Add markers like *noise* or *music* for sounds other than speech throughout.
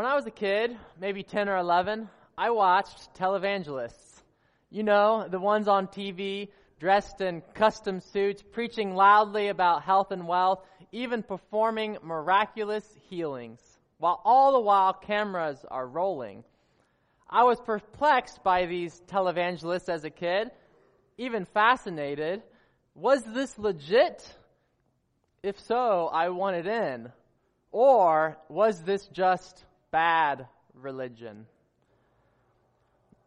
When I was a kid, maybe 10 or 11, I watched televangelists. You know, the ones on TV, dressed in custom suits, preaching loudly about health and wealth, even performing miraculous healings, while all the while cameras are rolling. I was perplexed by these televangelists as a kid, even fascinated. Was this legit? If so, I wanted in. Or was this just bad religion?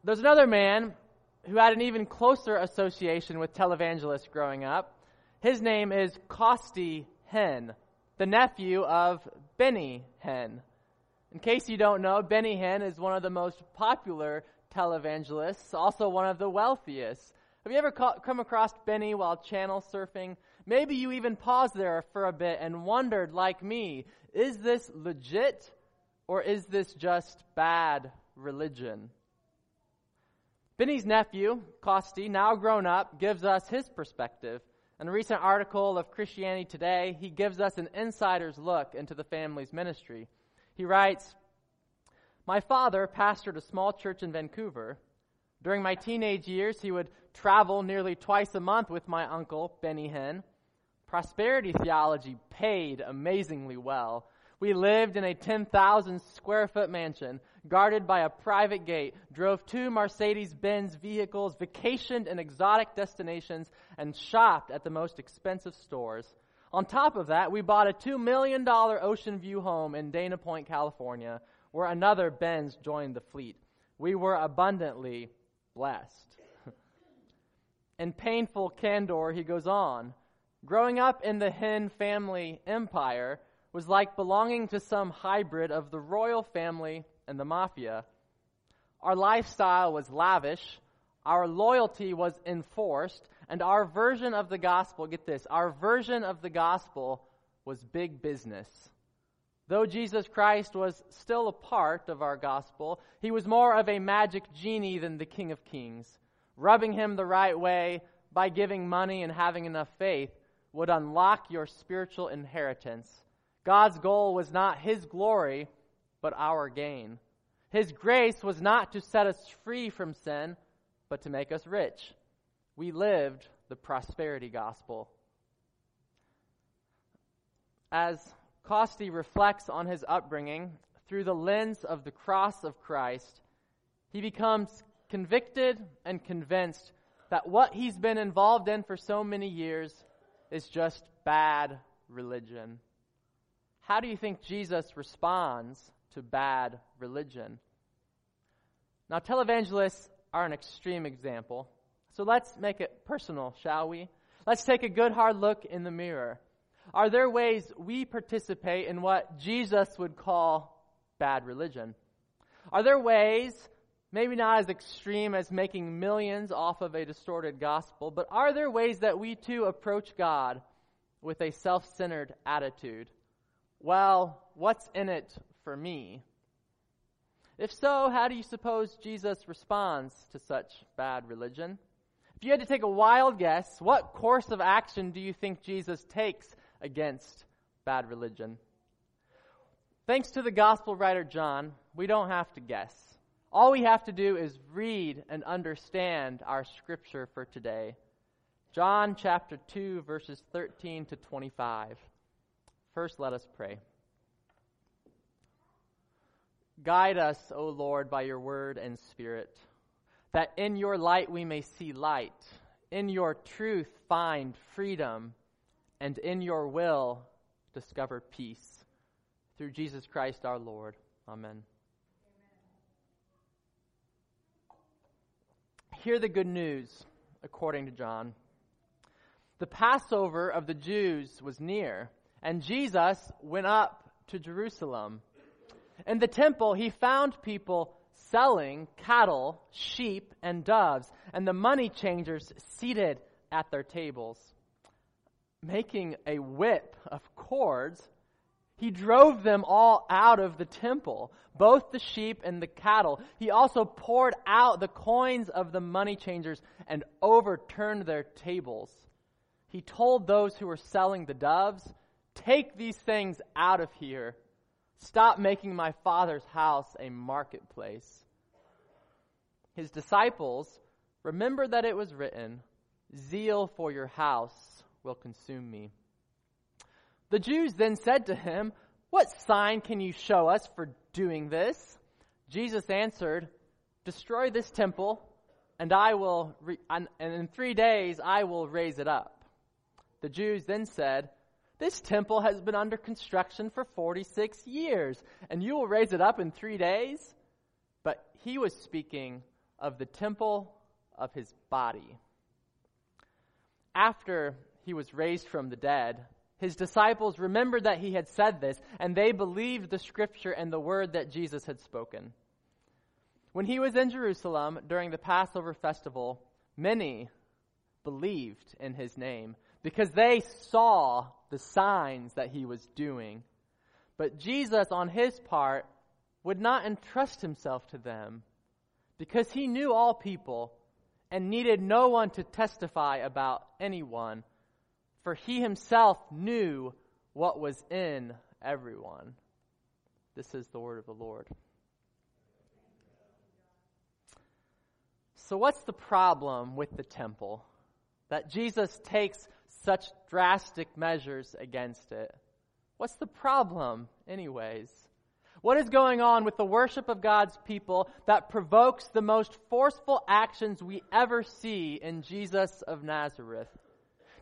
There's another man who had an even closer association with televangelists growing up. His name is Costi Hinn, the nephew of Benny Hinn. In case you don't know, Benny Hinn is one of the most popular televangelists, also one of the wealthiest. Have you ever come across Benny while channel surfing? Maybe you even paused there for a bit and wondered, like me, is this legit or is this just bad religion? Benny's nephew, Costi, now grown up, gives us his perspective. In a recent article of Christianity Today, he gives us an insider's look into the family's ministry. He writes, My father pastored a small church in Vancouver. During my teenage years, he would travel nearly twice a month with my uncle, Benny Hinn. Prosperity theology paid amazingly well. We lived in a 10,000 square foot mansion, guarded by a private gate, drove two Mercedes Benz vehicles, vacationed in exotic destinations, and shopped at the most expensive stores. On top of that, we bought a $2 million ocean view home in Dana Point, California, where another Benz joined the fleet. We were abundantly blessed. *laughs* in painful candor, he goes on. Growing up in the Hinn family empire was like belonging to some hybrid of the royal family and the mafia. Our lifestyle was lavish, our loyalty was enforced, and our version of the gospel, get this, our version of the gospel was big business. Though Jesus Christ was still a part of our gospel, he was more of a magic genie than the King of Kings. Rubbing him the right way by giving money and having enough faith would unlock your spiritual inheritance. God's goal was not His glory, but our gain. His grace was not to set us free from sin, but to make us rich. We lived the prosperity gospel. As Costi reflects on his upbringing through the lens of the cross of Christ, he becomes convicted and convinced that what he's been involved in for so many years is just bad religion. How do you think Jesus responds to bad religion? Now, televangelists are an extreme example. So let's make it personal, shall we? Let's take a good hard look in the mirror. Are there ways we participate in what Jesus would call bad religion? Are there ways, maybe not as extreme as making millions off of a distorted gospel, but are there ways that we too approach God with a self centered attitude? Well, what's in it for me? If so, how do you suppose Jesus responds to such bad religion? If you had to take a wild guess, what course of action do you think Jesus takes against bad religion? Thanks to the gospel writer John, we don't have to guess. All we have to do is read and understand our scripture for today. John chapter 2, verses 13 to 25. First, let us pray. Guide us, O Lord, by your word and spirit, that in your light we may see light, in your truth find freedom, and in your will discover peace. Through Jesus Christ our Lord. Amen. Hear the good news according to John. The Passover of the Jews was near, and Jesus went up to Jerusalem. In the temple, he found people selling cattle, sheep, and doves, and the money changers seated at their tables. Making a whip of cords, he drove them all out of the temple, both the sheep and the cattle. He also poured out the coins of the money changers and overturned their tables. He told those who were selling the doves, Take these things out of here. Stop making my Father's house a marketplace. His disciples remember that it was written, Zeal for your house will consume me. The Jews then said to him, What sign can you show us for doing this? Jesus answered, Destroy this temple, and I will, re- and in three days I will raise it up. The Jews then said, This temple has been under construction for 46 years, and you will raise it up in three days? But he was speaking of the temple of his body. After he was raised from the dead, his disciples remembered that he had said this, and they believed the scripture and the word that Jesus had spoken. When he was in Jerusalem during the Passover festival, many believed in his name because they saw the signs that he was doing. But Jesus, on his part, would not entrust himself to them because he knew all people and needed no one to testify about anyone, for he himself knew what was in everyone. This is the word of the Lord. So, what's the problem with the temple? That Jesus takes such drastic measures against it. What's the problem, anyways? What is going on with the worship of God's people that provokes the most forceful actions we ever see in Jesus of Nazareth?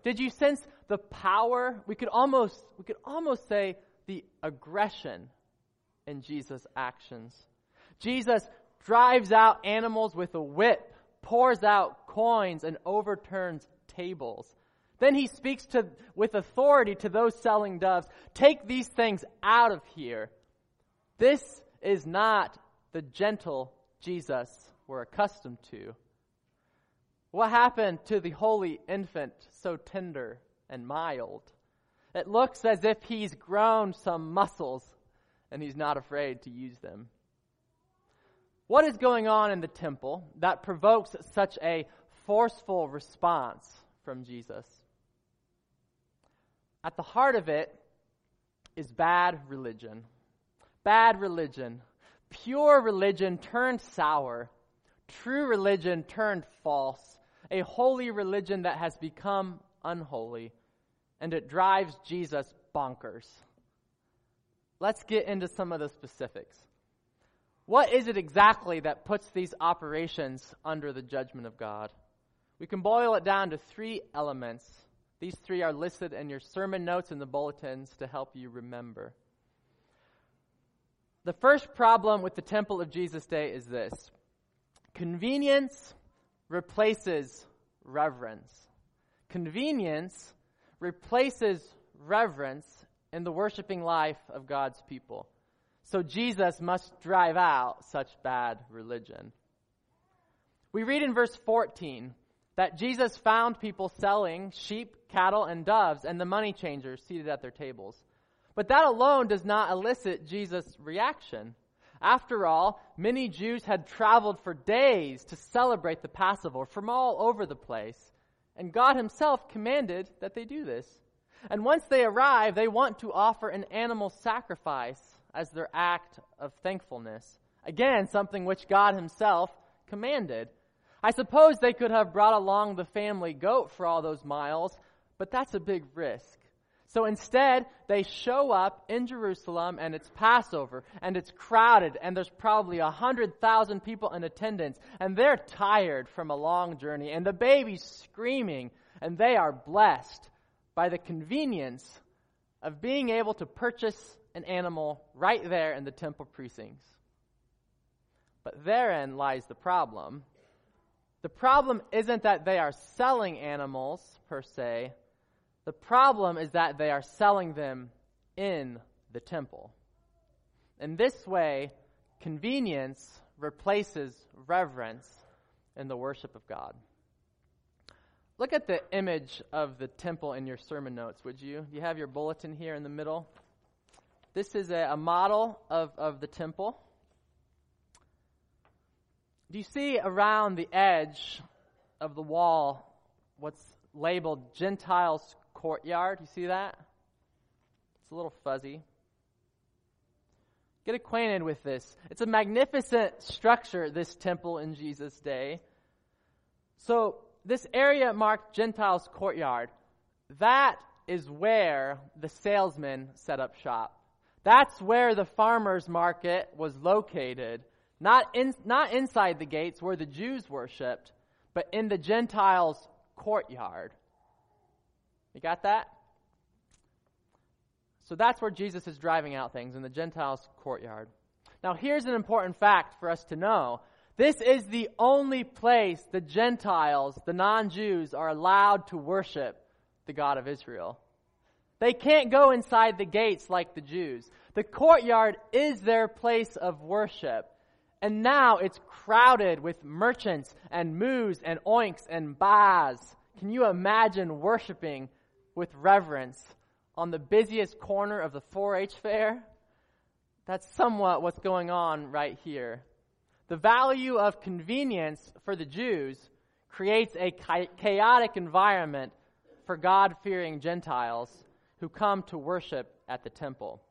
Did you sense the power? We could almost, we could almost say the aggression in Jesus' actions. Jesus drives out animals with a whip, pours out coins, and overturns tables. Then he speaks to, with authority to those selling doves Take these things out of here. This is not the gentle Jesus we're accustomed to. What happened to the holy infant, so tender and mild? It looks as if he's grown some muscles and he's not afraid to use them. What is going on in the temple that provokes such a forceful response from Jesus? At the heart of it is bad religion. Bad religion. Pure religion turned sour. True religion turned false. A holy religion that has become unholy. And it drives Jesus bonkers. Let's get into some of the specifics. What is it exactly that puts these operations under the judgment of God? We can boil it down to three elements. These three are listed in your sermon notes in the bulletins to help you remember. The first problem with the temple of Jesus' day is this convenience replaces reverence. Convenience replaces reverence in the worshiping life of God's people. So Jesus must drive out such bad religion. We read in verse 14 that Jesus found people selling sheep, cattle, and doves, and the money changers seated at their tables. But that alone does not elicit Jesus' reaction. After all, many Jews had traveled for days to celebrate the Passover from all over the place, and God Himself commanded that they do this. And once they arrive, they want to offer an animal sacrifice as their act of thankfulness. Again, something which God Himself commanded. I suppose they could have brought along the family goat for all those miles, but that's a big risk. So instead, they show up in Jerusalem and it's Passover and it's crowded and there's probably a hundred thousand people in attendance and they're tired from a long journey and the baby's screaming and they are blessed by the convenience of being able to purchase an animal right there in the temple precincts. But therein lies the problem. The problem isn't that they are selling animals per se. The problem is that they are selling them in the temple. In this way, convenience replaces reverence in the worship of God. Look at the image of the temple in your sermon notes, would you? You have your bulletin here in the middle. This is a, a model of, of the temple. Do you see around the edge of the wall what's labeled Gentiles' courtyard? You see that? It's a little fuzzy. Get acquainted with this. It's a magnificent structure, this temple in Jesus' day. So, this area marked Gentiles' courtyard. That is where the salesmen set up shop. That's where the farmer's market was located. Not, in, not inside the gates where the Jews worshiped, but in the Gentiles' courtyard. You got that? So that's where Jesus is driving out things, in the Gentiles' courtyard. Now, here's an important fact for us to know. This is the only place the Gentiles, the non Jews, are allowed to worship the God of Israel. They can't go inside the gates like the Jews. The courtyard is their place of worship. And now it's crowded with merchants and moos and oinks and baas. Can you imagine worshiping with reverence on the busiest corner of the 4 H fair? That's somewhat what's going on right here. The value of convenience for the Jews creates a chaotic environment for God fearing Gentiles who come to worship at the temple.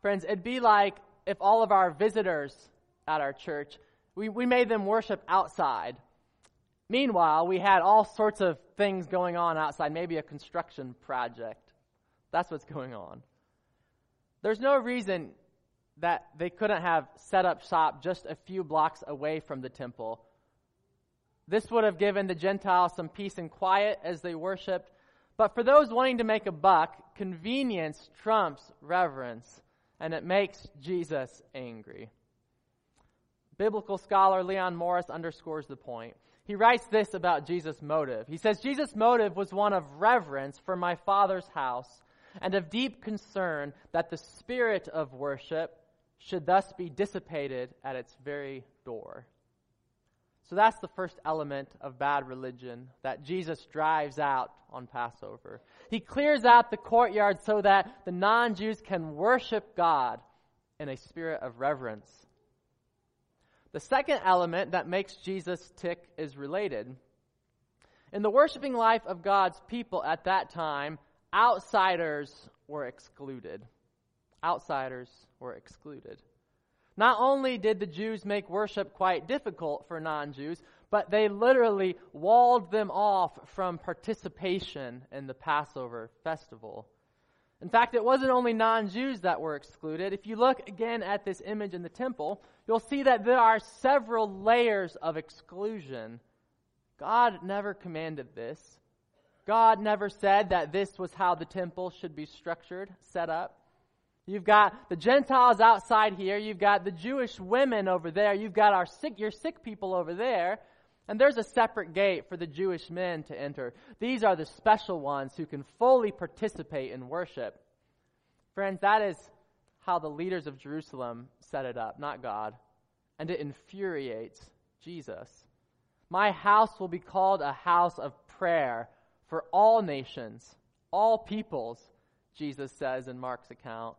Friends, it'd be like if all of our visitors at our church, we, we made them worship outside. Meanwhile, we had all sorts of things going on outside, maybe a construction project. That's what's going on. There's no reason that they couldn't have set up shop just a few blocks away from the temple. This would have given the Gentiles some peace and quiet as they worshiped, but for those wanting to make a buck, convenience trumps reverence, and it makes Jesus angry. Biblical scholar Leon Morris underscores the point. He writes this about Jesus' motive. He says, Jesus' motive was one of reverence for my Father's house and of deep concern that the spirit of worship should thus be dissipated at its very door. So that's the first element of bad religion that Jesus drives out on Passover. He clears out the courtyard so that the non Jews can worship God in a spirit of reverence. The second element that makes Jesus tick is related. In the worshiping life of God's people at that time, outsiders were excluded. Outsiders were excluded. Not only did the Jews make worship quite difficult for non Jews, but they literally walled them off from participation in the Passover festival. In fact, it wasn't only non Jews that were excluded. If you look again at this image in the temple, you'll see that there are several layers of exclusion. God never commanded this. God never said that this was how the temple should be structured, set up. You've got the Gentiles outside here. You've got the Jewish women over there. You've got our sick, your sick people over there. And there's a separate gate for the Jewish men to enter. These are the special ones who can fully participate in worship. Friends, that is how the leaders of Jerusalem set it up, not God. And it infuriates Jesus. My house will be called a house of prayer for all nations, all peoples, Jesus says in Mark's account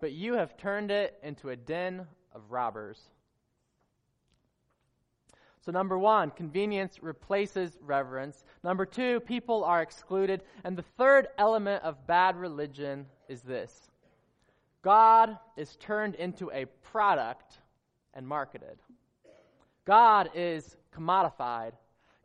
but you have turned it into a den of robbers. So, number one, convenience replaces reverence. Number two, people are excluded. And the third element of bad religion is this God is turned into a product and marketed. God is commodified.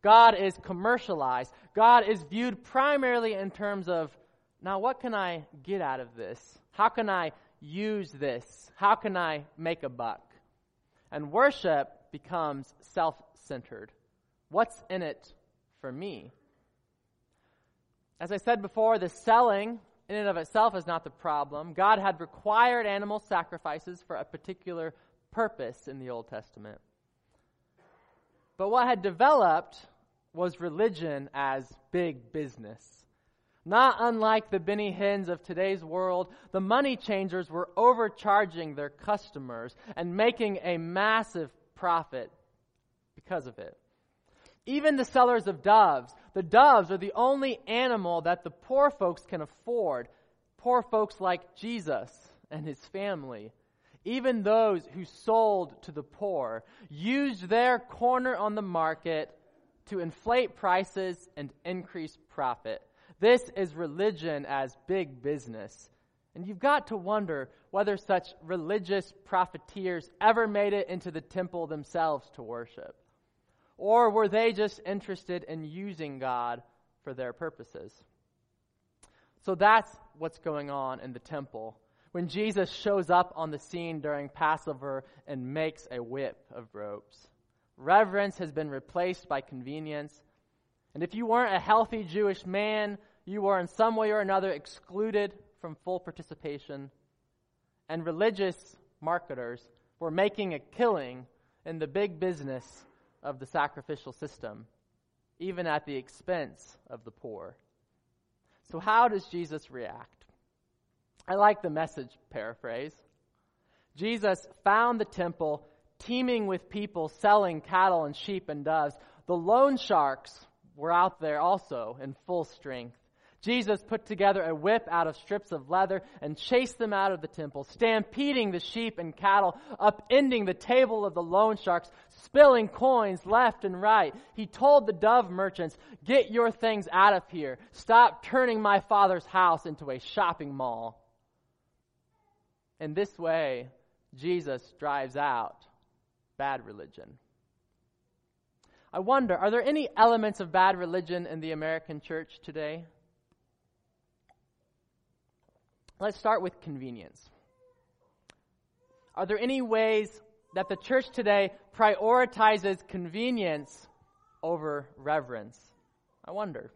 God is commercialized. God is viewed primarily in terms of now, what can I get out of this? How can I use this? How can I make a buck? And worship becomes self centered. What's in it for me? As I said before, the selling in and of itself is not the problem. God had required animal sacrifices for a particular purpose in the Old Testament. But what had developed was religion as big business. Not unlike the Benny Hinns of today's world, the money changers were overcharging their customers and making a massive profit because of it. Even the sellers of doves, the doves are the only animal that the poor folks can afford. Poor folks like Jesus and his family. Even those who sold to the poor used their corner on the market to inflate prices and increase profit. This is religion as big business. And you've got to wonder whether such religious profiteers ever made it into the temple themselves to worship. Or were they just interested in using God for their purposes? So that's what's going on in the temple when Jesus shows up on the scene during Passover and makes a whip of ropes. Reverence has been replaced by convenience. And if you weren't a healthy Jewish man, you were in some way or another excluded from full participation. And religious marketers were making a killing in the big business of the sacrificial system, even at the expense of the poor. So, how does Jesus react? I like the message paraphrase. Jesus found the temple teeming with people selling cattle and sheep and doves. The loan sharks were out there also in full strength. Jesus put together a whip out of strips of leather and chased them out of the temple, stampeding the sheep and cattle, upending the table of the loan sharks, spilling coins left and right. He told the dove merchants, Get your things out of here. Stop turning my father's house into a shopping mall. In this way, Jesus drives out bad religion. I wonder, are there any elements of bad religion in the American church today? Let's start with convenience. Are there any ways that the church today prioritizes convenience over reverence? I wonder.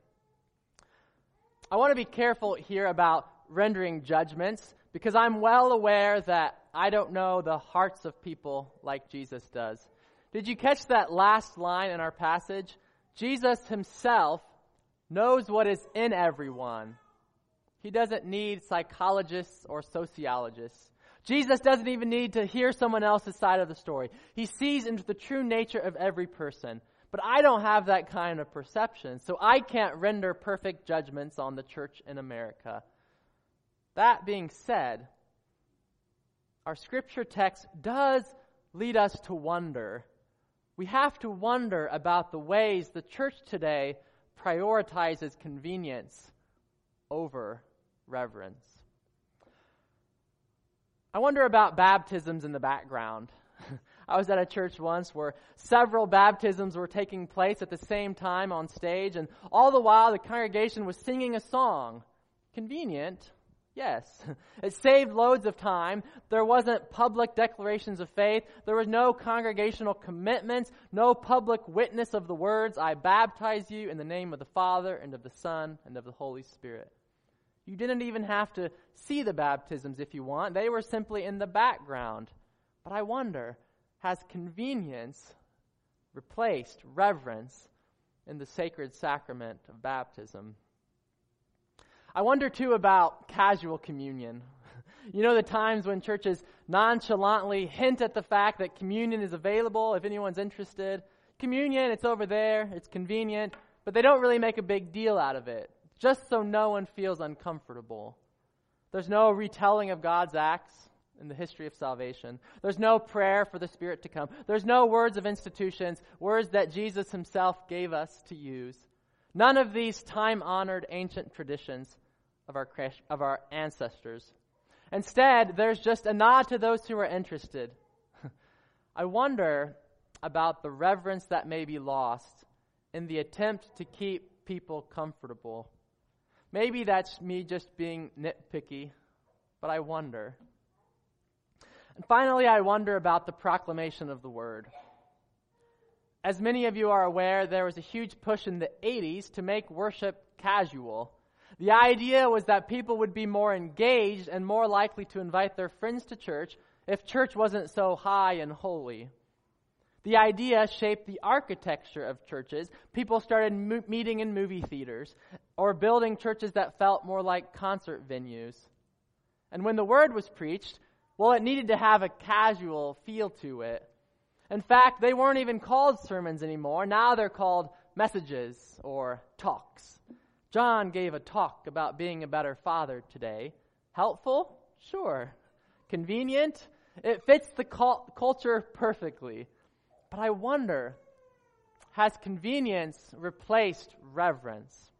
I want to be careful here about rendering judgments because I'm well aware that I don't know the hearts of people like Jesus does. Did you catch that last line in our passage? Jesus himself knows what is in everyone he doesn't need psychologists or sociologists. Jesus doesn't even need to hear someone else's side of the story. He sees into the true nature of every person. But I don't have that kind of perception, so I can't render perfect judgments on the church in America. That being said, our scripture text does lead us to wonder. We have to wonder about the ways the church today prioritizes convenience over reverence. I wonder about baptisms in the background. *laughs* I was at a church once where several baptisms were taking place at the same time on stage, and all the while the congregation was singing a song. Convenient, yes. *laughs* It saved loads of time. There wasn't public declarations of faith. There was no congregational commitments, no public witness of the words, I baptize you in the name of the Father, and of the Son, and of the Holy Spirit. You didn't even have to see the baptisms if you want, they were simply in the background. But I wonder has convenience replaced reverence in the sacred sacrament of baptism? I wonder too about casual communion. *laughs* You know, the times when churches nonchalantly hint at the fact that communion is available if anyone's interested. Communion, it's over there, it's convenient, but they don't really make a big deal out of it just so no one feels uncomfortable. There's no retelling of God's acts in the history of salvation. There's no prayer for the Spirit to come. There's no words of institutions, words that Jesus himself gave us to use. None of these time honored ancient traditions of our, of our ancestors. Instead, there's just a nod to those who are interested. *laughs* I wonder about the reverence that may be lost in the attempt to keep people comfortable Maybe that's me just being nitpicky, but I wonder. And finally, I wonder about the proclamation of the word. As many of you are aware, there was a huge push in the 80s to make worship casual. The idea was that people would be more engaged and more likely to invite their friends to church if church wasn't so high and holy. The idea shaped the architecture of churches. People started mo- meeting in movie theaters or building churches that felt more like concert venues. And when the word was preached, well, it needed to have a casual feel to it. In fact, they weren't even called sermons anymore. Now they're called messages or talks. John gave a talk about being a better father today. Helpful? Sure. Convenient? It fits the cult- culture perfectly. But I wonder has convenience replaced reverence?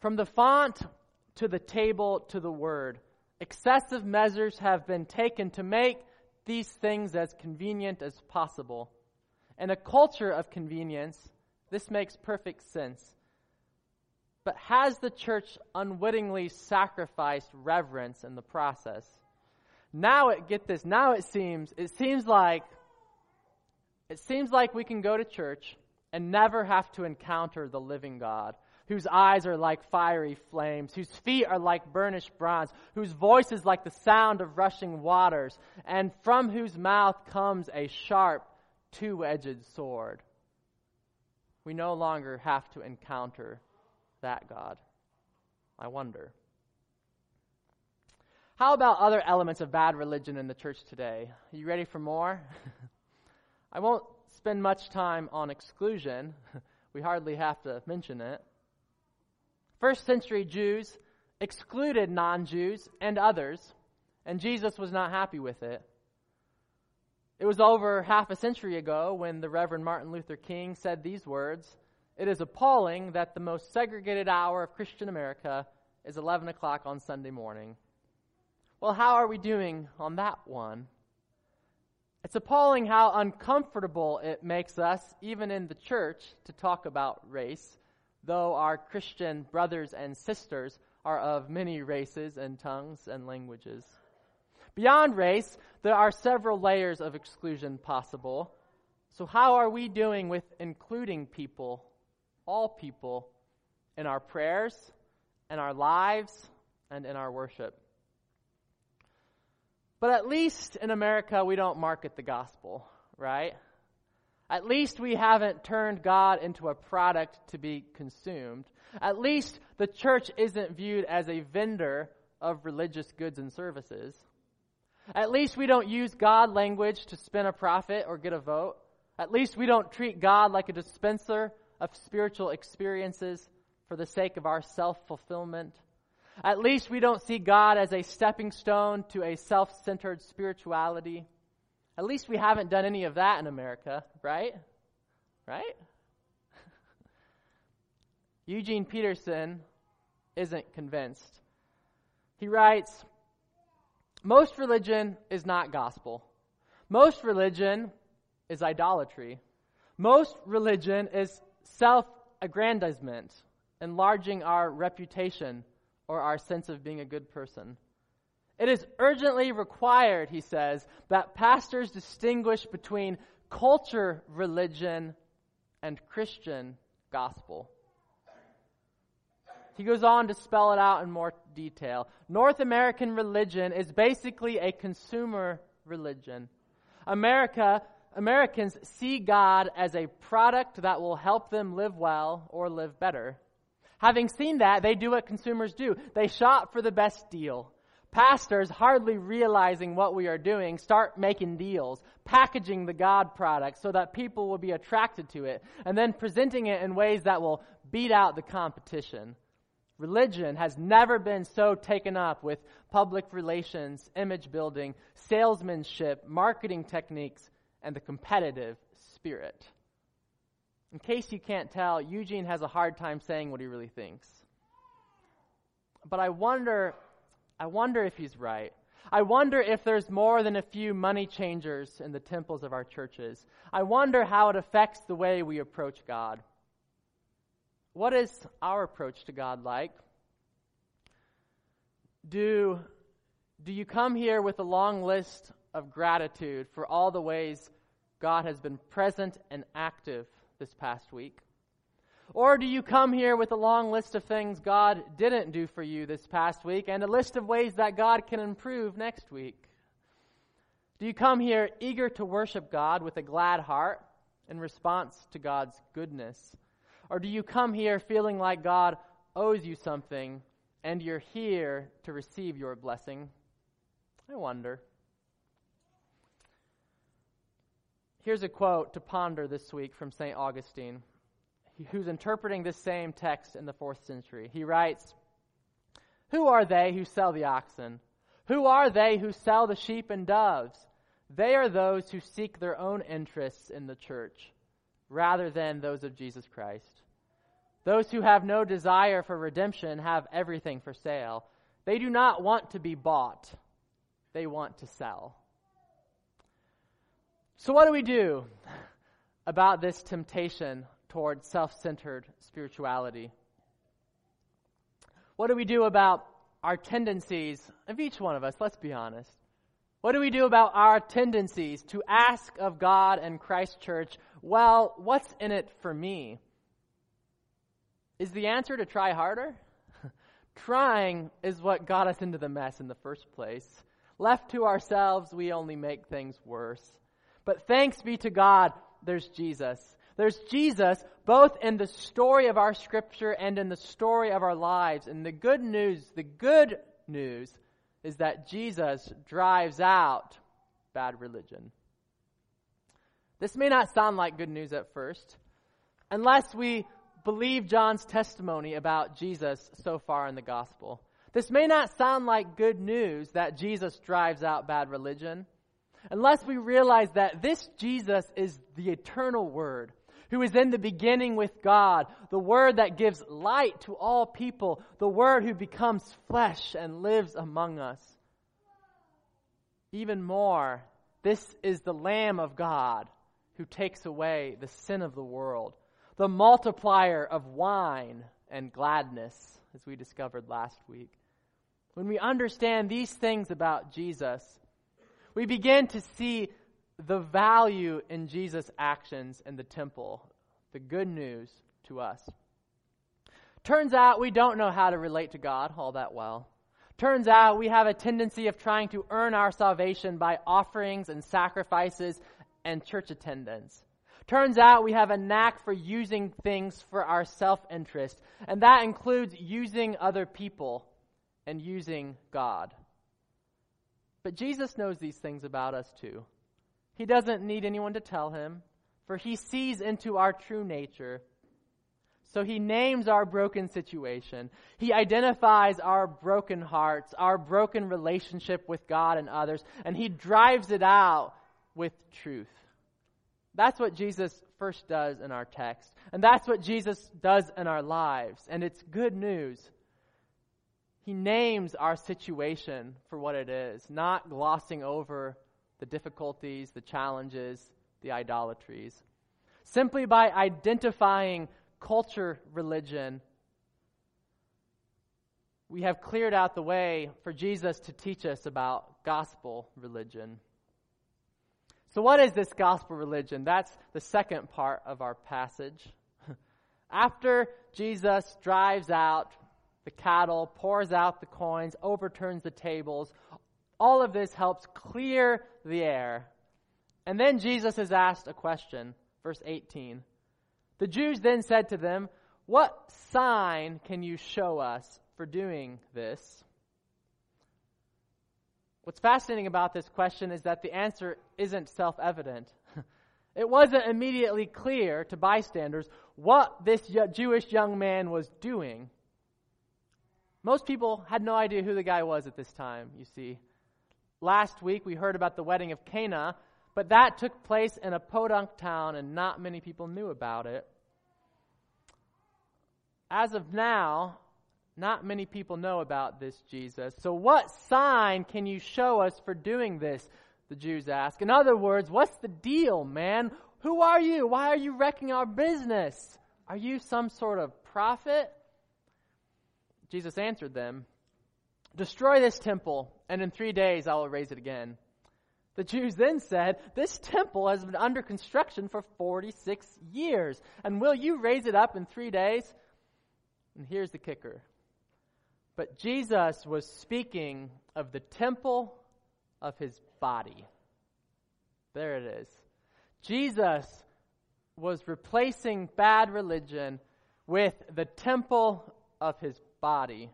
From the font to the table, to the word. Excessive measures have been taken to make these things as convenient as possible. In a culture of convenience, this makes perfect sense. But has the church unwittingly sacrificed reverence in the process? Now it get this, now it seems it seems like it seems like we can go to church and never have to encounter the living God, whose eyes are like fiery flames, whose feet are like burnished bronze, whose voice is like the sound of rushing waters, and from whose mouth comes a sharp, two edged sword. We no longer have to encounter that God. I wonder. How about other elements of bad religion in the church today? Are you ready for more? *laughs* I won't spend much time on exclusion. *laughs* we hardly have to mention it. First century Jews excluded non Jews and others, and Jesus was not happy with it. It was over half a century ago when the Reverend Martin Luther King said these words It is appalling that the most segregated hour of Christian America is 11 o'clock on Sunday morning. Well, how are we doing on that one? It's appalling how uncomfortable it makes us, even in the church, to talk about race, though our Christian brothers and sisters are of many races and tongues and languages. Beyond race, there are several layers of exclusion possible. So, how are we doing with including people, all people, in our prayers, in our lives, and in our worship? But at least in America, we don't market the gospel, right? At least we haven't turned God into a product to be consumed. At least the church isn't viewed as a vendor of religious goods and services. At least we don't use God language to spin a profit or get a vote. At least we don't treat God like a dispenser of spiritual experiences for the sake of our self fulfillment. At least we don't see God as a stepping stone to a self centered spirituality. At least we haven't done any of that in America, right? Right? *laughs* Eugene Peterson isn't convinced. He writes Most religion is not gospel. Most religion is idolatry. Most religion is self aggrandizement, enlarging our reputation or our sense of being a good person. It is urgently required, he says, that pastors distinguish between culture religion and Christian gospel. He goes on to spell it out in more detail. North American religion is basically a consumer religion. America, Americans see God as a product that will help them live well or live better. Having seen that, they do what consumers do. They shop for the best deal. Pastors, hardly realizing what we are doing, start making deals, packaging the God product so that people will be attracted to it, and then presenting it in ways that will beat out the competition. Religion has never been so taken up with public relations, image building, salesmanship, marketing techniques, and the competitive spirit. In case you can't tell, Eugene has a hard time saying what he really thinks. But I wonder, I wonder if he's right. I wonder if there's more than a few money changers in the temples of our churches. I wonder how it affects the way we approach God. What is our approach to God like? Do, do you come here with a long list of gratitude for all the ways God has been present and active this past week? Or do you come here with a long list of things God didn't do for you this past week and a list of ways that God can improve next week? Do you come here eager to worship God with a glad heart in response to God's goodness? Or do you come here feeling like God owes you something and you're here to receive your blessing? I wonder. Here's a quote to ponder this week from St. Augustine, who's interpreting this same text in the fourth century. He writes Who are they who sell the oxen? Who are they who sell the sheep and doves? They are those who seek their own interests in the church rather than those of Jesus Christ. Those who have no desire for redemption have everything for sale. They do not want to be bought, they want to sell. So, what do we do about this temptation toward self centered spirituality? What do we do about our tendencies of each one of us? Let's be honest. What do we do about our tendencies to ask of God and Christ Church, well, what's in it for me? Is the answer to try harder? *laughs* Trying is what got us into the mess in the first place. Left to ourselves, we only make things worse. But thanks be to God, there's Jesus. There's Jesus both in the story of our scripture and in the story of our lives. And the good news, the good news is that Jesus drives out bad religion. This may not sound like good news at first, unless we believe John's testimony about Jesus so far in the gospel. This may not sound like good news that Jesus drives out bad religion, unless we realize that this Jesus is the eternal Word, who is in the beginning with God, the Word that gives light to all people, the Word who becomes flesh and lives among us. Even more, this is the Lamb of God who takes away the sin of the world, the multiplier of wine and gladness, as we discovered last week. When we understand these things about Jesus, we begin to see the value in Jesus' actions in the temple, the good news to us. Turns out we don't know how to relate to God all that well. Turns out we have a tendency of trying to earn our salvation by offerings and sacrifices and church attendance. Turns out we have a knack for using things for our self interest, and that includes using other people and using God. But Jesus knows these things about us too. He doesn't need anyone to tell him, for he sees into our true nature. So he names our broken situation. He identifies our broken hearts, our broken relationship with God and others, and he drives it out with truth. That's what Jesus first does in our text. And that's what Jesus does in our lives. And it's good news. He names our situation for what it is, not glossing over the difficulties, the challenges, the idolatries. Simply by identifying culture, religion, we have cleared out the way for Jesus to teach us about gospel religion. So, what is this gospel religion? That's the second part of our passage. *laughs* After Jesus drives out the cattle, pours out the coins, overturns the tables. All of this helps clear the air. And then Jesus is asked a question, verse 18. The Jews then said to them, What sign can you show us for doing this? What's fascinating about this question is that the answer isn't self evident. *laughs* it wasn't immediately clear to bystanders what this Jewish young man was doing. Most people had no idea who the guy was at this time, you see. Last week we heard about the wedding of Cana, but that took place in a podunk town and not many people knew about it. As of now, not many people know about this Jesus. So, what sign can you show us for doing this? The Jews ask. In other words, what's the deal, man? Who are you? Why are you wrecking our business? Are you some sort of prophet? Jesus answered them, Destroy this temple, and in three days I will raise it again. The Jews then said, This temple has been under construction for 46 years, and will you raise it up in three days? And here's the kicker. But Jesus was speaking of the temple of his body. There it is. Jesus was replacing bad religion with the temple of his body.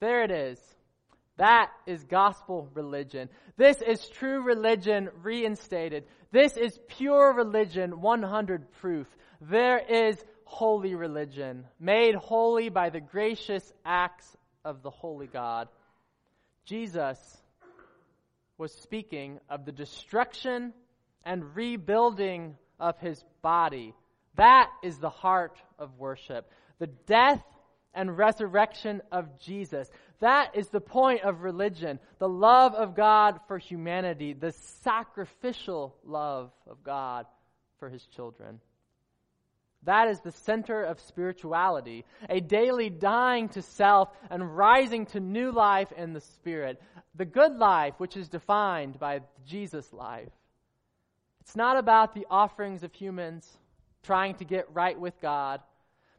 There it is. That is gospel religion. This is true religion reinstated. This is pure religion 100 proof. There is holy religion, made holy by the gracious acts of the holy God. Jesus was speaking of the destruction and rebuilding of his body That is the heart of worship. The death and resurrection of Jesus. That is the point of religion. The love of God for humanity, the sacrificial love of God for his children. That is the center of spirituality, a daily dying to self and rising to new life in the Spirit. The good life, which is defined by Jesus' life. It's not about the offerings of humans trying to get right with God,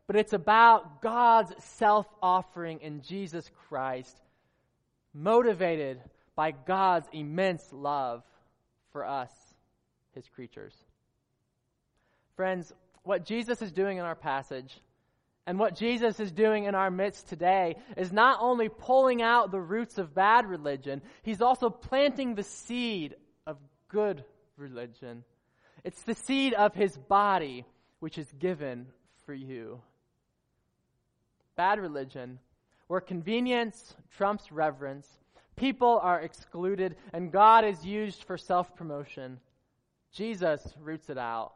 but it's about God's self offering in Jesus Christ, motivated by God's immense love for us, his creatures. Friends, what Jesus is doing in our passage and what Jesus is doing in our midst today is not only pulling out the roots of bad religion, he's also planting the seed of good religion. It's the seed of his body, which is given for you. Bad religion, where convenience trumps reverence, people are excluded, and God is used for self promotion. Jesus roots it out.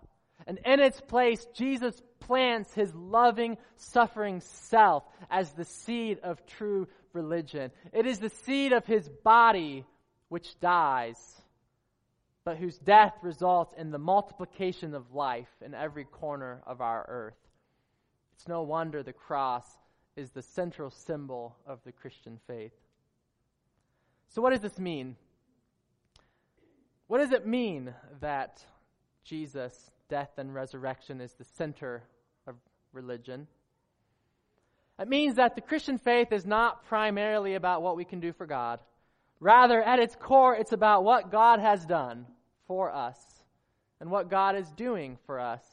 And in its place, Jesus plants his loving, suffering self as the seed of true religion. It is the seed of his body which dies, but whose death results in the multiplication of life in every corner of our earth. It's no wonder the cross is the central symbol of the Christian faith. So, what does this mean? What does it mean that Jesus death and resurrection is the center of religion. It means that the Christian faith is not primarily about what we can do for God. Rather, at its core, it's about what God has done for us and what God is doing for us.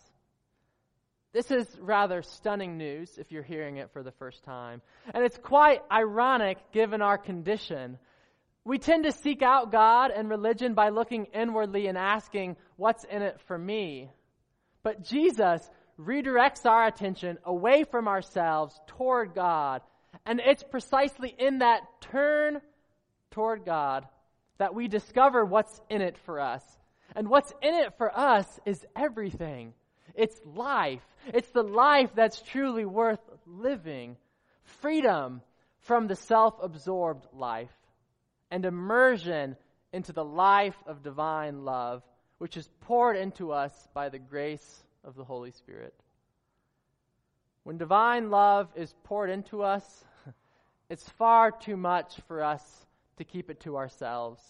This is rather stunning news if you're hearing it for the first time. And it's quite ironic given our condition. We tend to seek out God and religion by looking inwardly and asking, What's in it for me? But Jesus redirects our attention away from ourselves toward God. And it's precisely in that turn toward God that we discover what's in it for us. And what's in it for us is everything. It's life. It's the life that's truly worth living. Freedom from the self absorbed life and immersion into the life of divine love which is poured into us by the grace of the Holy Spirit. When divine love is poured into us, *laughs* it's far too much for us to keep it to ourselves.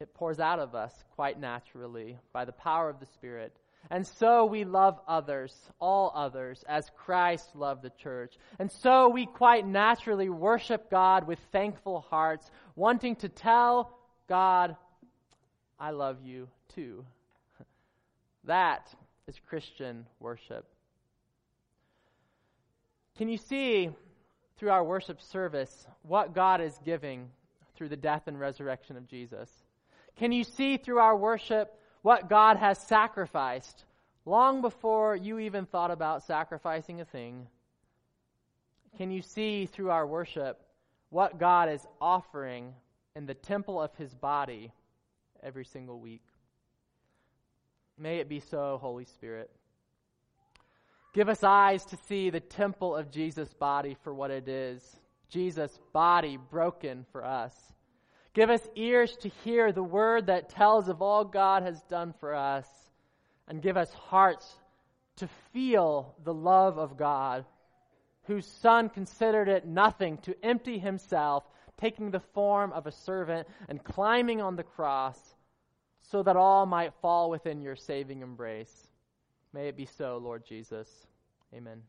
It pours out of us quite naturally by the power of the Spirit. And so we love others, all others, as Christ loved the church. And so we quite naturally worship God with thankful hearts, wanting to tell God I love you too. *laughs* That is Christian worship. Can you see through our worship service what God is giving through the death and resurrection of Jesus? Can you see through our worship what God has sacrificed long before you even thought about sacrificing a thing? Can you see through our worship what God is offering in the temple of his body every single week. May it be so, Holy Spirit. Give us eyes to see the temple of Jesus' body for what it is Jesus' body broken for us. Give us ears to hear the word that tells of all God has done for us. And give us hearts to feel the love of God, whose Son considered it nothing to empty himself taking the form of a servant and climbing on the cross so that all might fall within your saving embrace. May it be so, Lord Jesus. Amen.